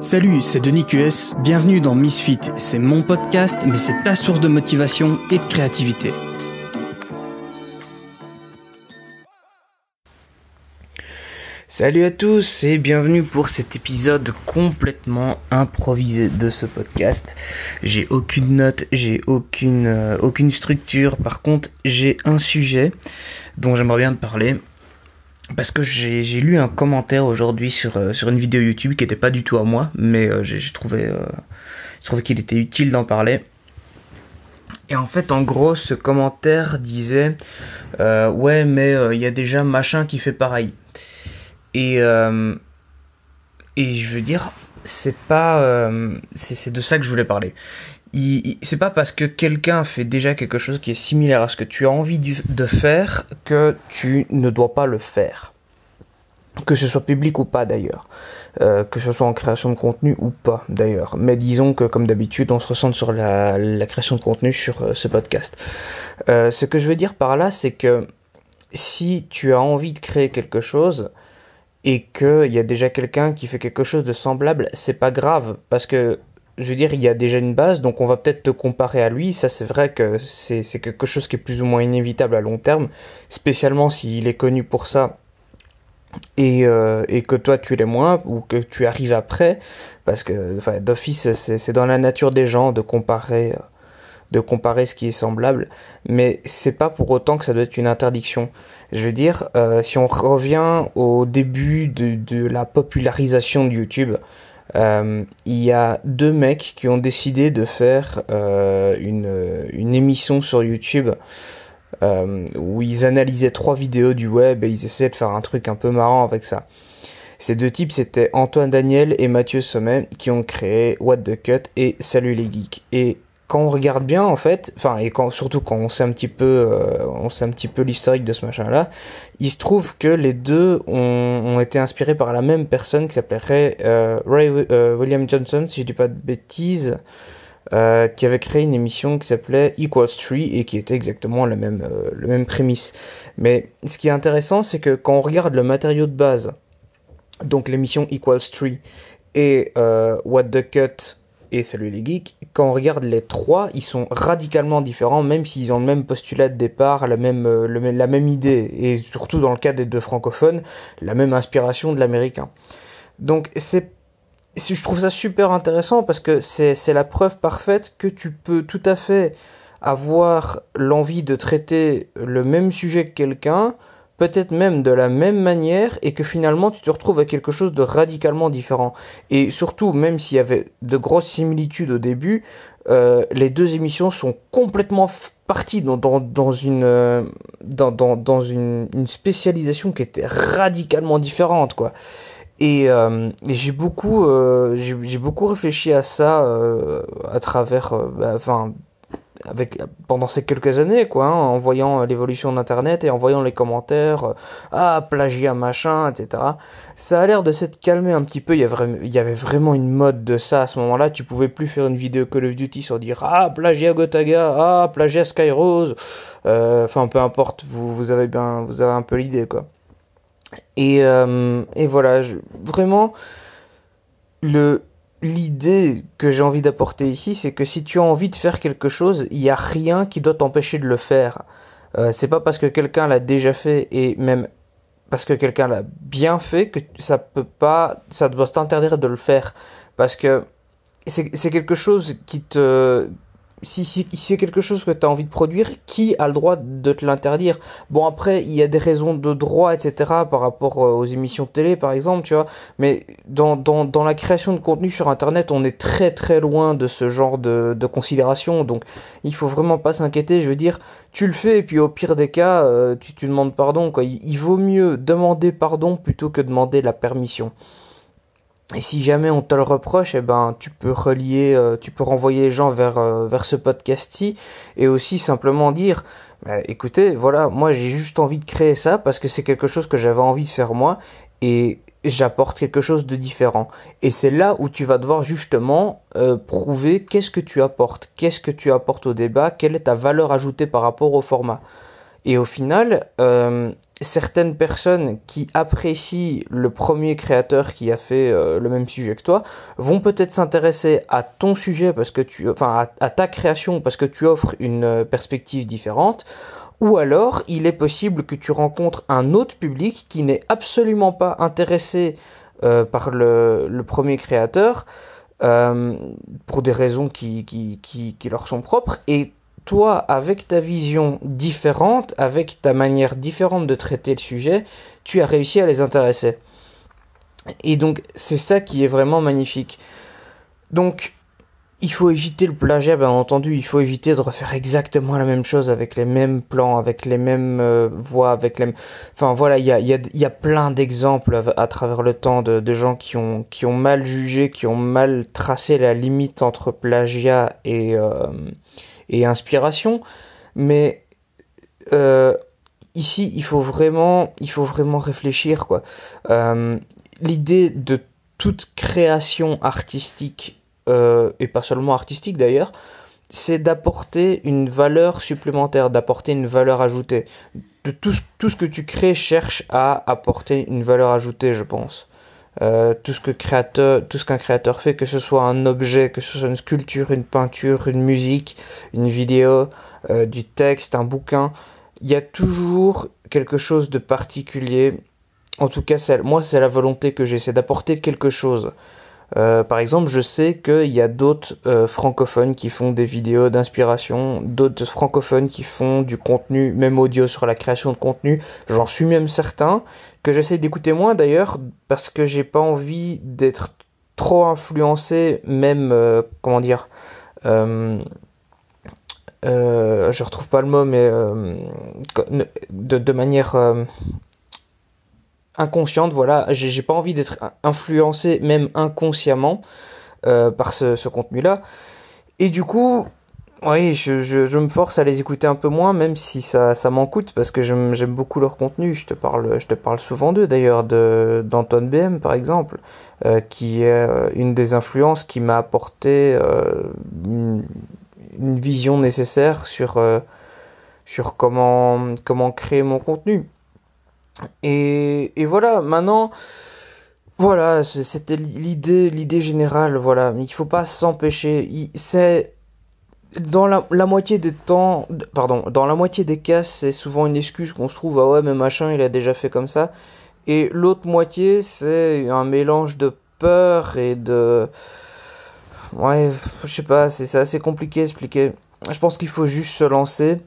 Salut, c'est Denis QS, bienvenue dans Misfit, c'est mon podcast mais c'est ta source de motivation et de créativité. Salut à tous et bienvenue pour cet épisode complètement improvisé de ce podcast. J'ai aucune note, j'ai aucune, euh, aucune structure, par contre j'ai un sujet dont j'aimerais bien te parler parce que j'ai lu un commentaire aujourd'hui sur, euh, sur une vidéo YouTube qui n'était pas du tout à moi, mais euh, j'ai trouvé, euh, trouvé qu'il était utile d'en parler. Et en fait, en gros, ce commentaire disait Ouais, mais il y a déjà machin qui fait pareil. Et, et je veux dire, c'est pas. c'est de ça que je voulais parler c'est pas parce que quelqu'un fait déjà quelque chose qui est similaire à ce que tu as envie de faire que tu ne dois pas le faire. Que ce soit public ou pas d'ailleurs. Euh, que ce soit en création de contenu ou pas d'ailleurs. Mais disons que comme d'habitude on se ressent sur la, création de contenu sur euh, ce podcast. Euh, ce que je veux dire par là c'est que si tu as envie de créer quelque chose et qu'il y a déjà quelqu'un qui fait quelque chose de semblable, c'est pas grave parce que je veux dire, il y a déjà une base, donc on va peut-être te comparer à lui. Ça, c'est vrai que c'est quelque chose qui est plus ou moins inévitable à long terme, spécialement s'il est connu pour ça et, euh, que toi tu l'es moins ou que tu arrives après, parce que enfin, d'office, c'est dans la nature des gens de comparer, de comparer ce qui est semblable, mais c'est pas pour autant que ça doit être une interdiction. Je veux dire, euh, si on revient au début de, de la popularisation de YouTube, euh, il y a deux mecs qui ont décidé de faire euh, une, une, émission sur YouTube euh, où ils analysaient trois vidéos du web et ils essayaient de faire un truc un peu marrant avec ça. Ces deux types, c'était Antoine Daniel et Mathieu Sommet qui ont créé What the Cut et Salut les Geeks. Et quand on regarde bien en fait, et surtout quand on sait un petit peu, euh, on sait un petit peu l'historique de ce machin-là, il se trouve que les deux ont, été inspirés par la même personne qui s'appellerait euh, Ray, euh, William Johnson, si je dis pas de bêtises, qui avait créé une émission qui s'appelait Equals Tree et qui était exactement la même, le même prémisse. Mais ce qui est intéressant, c'est que quand on regarde le matériau de base, donc l'émission Equals Tree et What the Cut et Salut les geeks, quand on regarde les trois, ils sont radicalement différents, même s'ils ont le même postulat de départ, la même, euh, la même idée, et surtout dans le cas des deux francophones, la même inspiration de l'américain. Donc c'est je trouve ça super intéressant parce que c'est la preuve parfaite que tu peux tout à fait avoir l'envie de traiter le même sujet que quelqu'un, peut-être même de la même manière et que finalement tu te retrouves avec quelque chose de radicalement différent. Et surtout, même s'il y avait de grosses similitudes au début, euh, les deux émissions sont complètement parties dans, dans, dans une, euh, dans, dans, dans une, spécialisation qui était radicalement différente, quoi. Et, euh, j'ai beaucoup, euh, j'ai beaucoup réfléchi à ça à travers, bah, pendant ces quelques années quoi hein, en voyant l'évolution d'internet et en voyant les commentaires euh, ah plagiat machin etc ça a l'air de s'être calmé un petit peu. Il y, avait, vraiment une mode de ça à ce moment là tu pouvais plus faire une vidéo Call of Duty sur dire ah plagiat Gotaga ah plagiat Skyrose euh, enfin peu importe vous, avez bien vous avez un peu l'idée quoi. Et, euh, voilà vraiment le l'idée que j'ai envie d'apporter ici, c'est que si tu as envie de faire quelque chose, il n'y a rien qui doit t'empêcher de le faire. Euh, c'est pas parce que quelqu'un l'a déjà fait et même parce que quelqu'un l'a bien fait que ça peut pas, ça doit t'interdire de le faire. Parce que c'est quelque chose qui te, si, si, c'est quelque chose que tu as envie de produire, qui a le droit de te l'interdire? Bon, après, il y a des raisons de droit, etc., par rapport euh, aux émissions de télé, par exemple, tu vois. Mais dans, dans, dans la création de contenu sur Internet, on est très très loin de ce genre de, de considération. Donc, il faut vraiment pas s'inquiéter. Je veux dire, tu le fais, et puis au pire des cas, euh, tu, tu demandes pardon. Quoi. il vaut mieux demander pardon plutôt que demander la permission. Et si jamais on te le reproche, eh ben, tu peux relier, euh, tu peux renvoyer les gens vers, euh, vers ce podcast-ci et aussi simplement dire, bah, écoutez, voilà, moi j'ai juste envie de créer ça parce que c'est quelque chose que j'avais envie de faire moi et j'apporte quelque chose de différent. Et c'est là où tu vas devoir justement euh, prouver qu'est-ce que tu apportes, qu'est-ce que tu apportes au débat, quelle est ta valeur ajoutée par rapport au format. Et au final, certaines personnes qui apprécient le premier créateur qui a fait euh, le même sujet que toi vont peut-être s'intéresser à ton sujet parce que tu, enfin à, ta création parce que tu offres une euh, perspective différente. Ou alors, il est possible que tu rencontres un autre public qui n'est absolument pas intéressé euh, par le, premier créateur pour des raisons qui, qui leur sont propres et toi, avec ta vision différente, avec ta manière différente de traiter le sujet, tu as réussi à les intéresser. Et donc, c'est ça qui est vraiment magnifique. Donc, il faut éviter le plagiat, bien entendu. Il faut éviter de refaire exactement la même chose avec les mêmes plans, avec les mêmes euh, voix, avec les. Enfin voilà, il y a, plein d'exemples à, travers le temps de, gens qui ont, qui ont mal jugé, qui ont mal tracé la limite entre plagiat et, euh, et inspiration. Mais euh, ici, il faut vraiment, il faut vraiment réfléchir quoi. Euh, l'idée de toute création artistique euh, et pas seulement artistique d'ailleurs, c'est d'apporter une valeur supplémentaire, d'apporter une valeur ajoutée. De tout, tout ce que tu crées cherche à apporter une valeur ajoutée, je pense. Euh, tout ce que créateur, tout ce qu'un créateur fait, que ce soit un objet, que ce soit une sculpture, une peinture, une musique, une vidéo, euh, du texte, un bouquin, il y a toujours quelque chose de particulier. En tout cas, moi, c'est la volonté que j'ai, c'est d'apporter quelque chose. Euh, par exemple, je sais qu'il y a d'autres euh, francophones qui font des vidéos d'inspiration, d'autres francophones qui font du contenu, même audio sur la création de contenu. J'en suis même certain que j'essaie d'écouter moins d'ailleurs parce que j'ai pas envie d'être trop influencé, même euh, comment dire. je retrouve pas le mot, mais de, de, manière inconsciente, voilà, j'ai pas envie d'être influencé même inconsciemment euh, par ce, contenu-là. Et du coup, oui, je, me force à les écouter un peu moins, même si ça, m'en coûte, parce que j'aime beaucoup leur contenu. Je te parle, souvent d'eux d'ailleurs, d'Antoine BM par exemple, euh, qui est euh, une des influences qui m'a apporté une, vision nécessaire sur, sur comment, comment créer mon contenu. Et, voilà, maintenant, voilà, c'était l'idée, l'idée générale, voilà. Il faut pas s'empêcher. C'est dans la, la, moitié des temps, pardon, dans la moitié des cas, c'est souvent une excuse qu'on se trouve, ah ouais, mais machin, il a déjà fait comme ça. Et l'autre moitié, c'est un mélange de peur et de, ouais, je sais pas, c'est assez compliqué à expliquer. Je pense qu'il faut juste se lancer.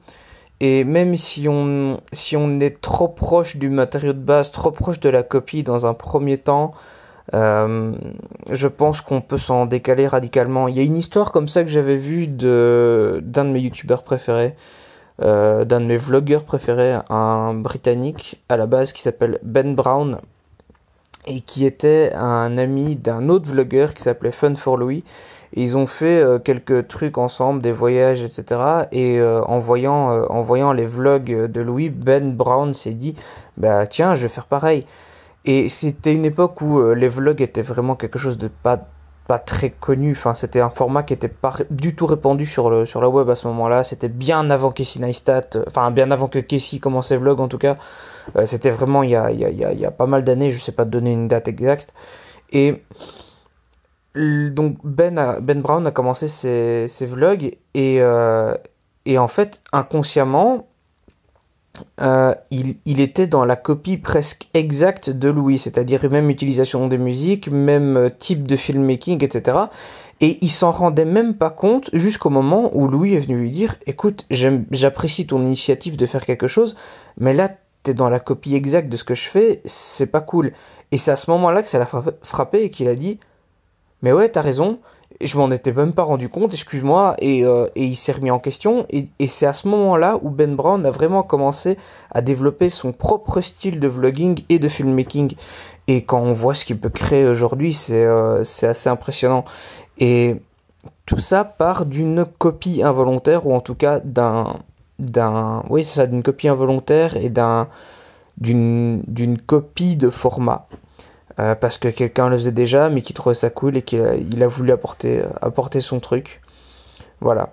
Et même si on, si on est trop proche du matériau de base, trop proche de la copie dans un premier temps, euh, je pense qu'on peut s'en décaler radicalement. Il y a une histoire comme ça que j'avais vue d'un de mes youtubeurs préférés, euh, d'un de mes vlogueurs préférés, un britannique à la base qui s'appelle Ben Brown et qui était un ami d'un autre vlogueur qui s'appelait Fun for Louis ils ont fait euh, quelques trucs ensemble, des voyages, etc. Et euh, en, voyant, euh, en voyant les vlogs de Louis, Ben Brown s'est dit, bah tiens, je vais faire pareil. Et c'était une époque où les vlogs étaient vraiment quelque chose de pas pas très connu. Enfin, c'était un format qui était pas du tout répandu sur le sur la web à ce moment-là. C'était bien avant Casey Neistat, enfin bien avant que Casey commençait vlog en tout cas. c'était vraiment il y a il y a, y a pas mal d'années. Je sais pas donner une date exacte. Et donc ben, ben Brown a commencé ses, vlogs et, euh, et en fait inconsciemment euh, il, il, était dans la copie presque exacte de Louis, c'est-à-dire même utilisation des musiques, même type de filmmaking, etc. Et il s'en rendait même pas compte jusqu'au moment où Louis est venu lui dire Écoute, j'apprécie ton initiative de faire quelque chose, mais là, t'es dans la copie exacte de ce que je fais, c'est pas cool. Et c'est à ce moment-là que ça l'a frappé et qu'il a dit mais ouais, t'as raison. Je m'en étais même pas rendu compte, excuse-moi, et, euh, il s'est remis en question. Et, c'est à ce moment-là où Ben Brown a vraiment commencé à développer son propre style de vlogging et de filmmaking. Et quand on voit ce qu'il peut créer aujourd'hui, c'est euh, assez impressionnant. Et tout ça part d'une copie involontaire, ou en tout cas d'un. d'un oui, c'est ça, d'une copie involontaire et d'un d'une copie de format. Euh, parce que quelqu'un le faisait déjà, mais qui trouvait ça cool et qu'il a, voulu apporter, apporter son truc. Voilà.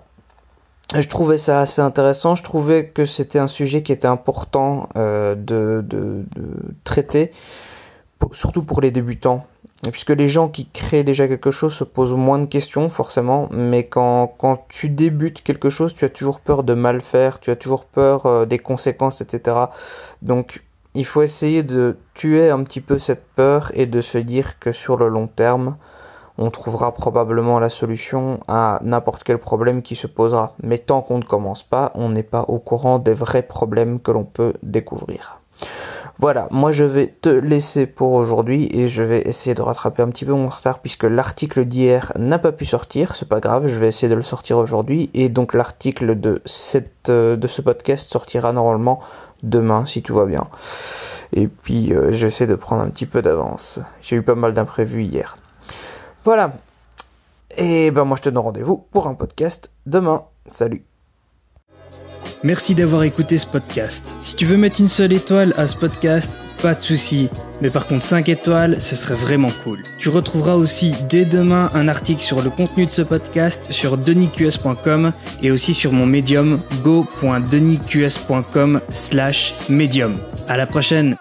je trouvais ça assez intéressant. Je trouvais que c'était un sujet qui était important euh, de, traiter, surtout pour les débutants. puisque les gens qui créent déjà quelque chose se posent moins de questions, forcément, mais quand, quand tu débutes quelque chose, tu as toujours peur de mal faire, tu as toujours peur euh, des conséquences, etc. Donc, il faut essayer de tuer un petit peu cette peur et de se dire que sur le long terme, on trouvera probablement la solution à n'importe quel problème qui se posera. Mais tant qu'on ne commence pas, on n'est pas au courant des vrais problèmes que l'on peut découvrir. Voilà, moi je vais te laisser pour aujourd'hui et je vais essayer de rattraper un petit peu mon retard puisque l'article d'hier n'a pas pu sortir, c'est pas grave, je vais essayer de le sortir aujourd'hui et donc l'article de, cette, euh, de ce podcast sortira normalement demain si tout va bien. Et puis euh, je vais essayer de prendre un petit peu d'avance. J'ai eu pas mal d'imprévus hier. Voilà. Et ben moi je te donne rendez-vous pour un podcast demain. Salut. Merci d'avoir écouté ce podcast. Si tu veux mettre une seule étoile à ce podcast, pas de souci. Mais par contre 5 étoiles, ce serait vraiment cool. Tu retrouveras aussi dès demain un article sur le contenu de ce podcast sur denisqs.com et aussi sur mon médium go.denisqs.com slash médium. À la prochaine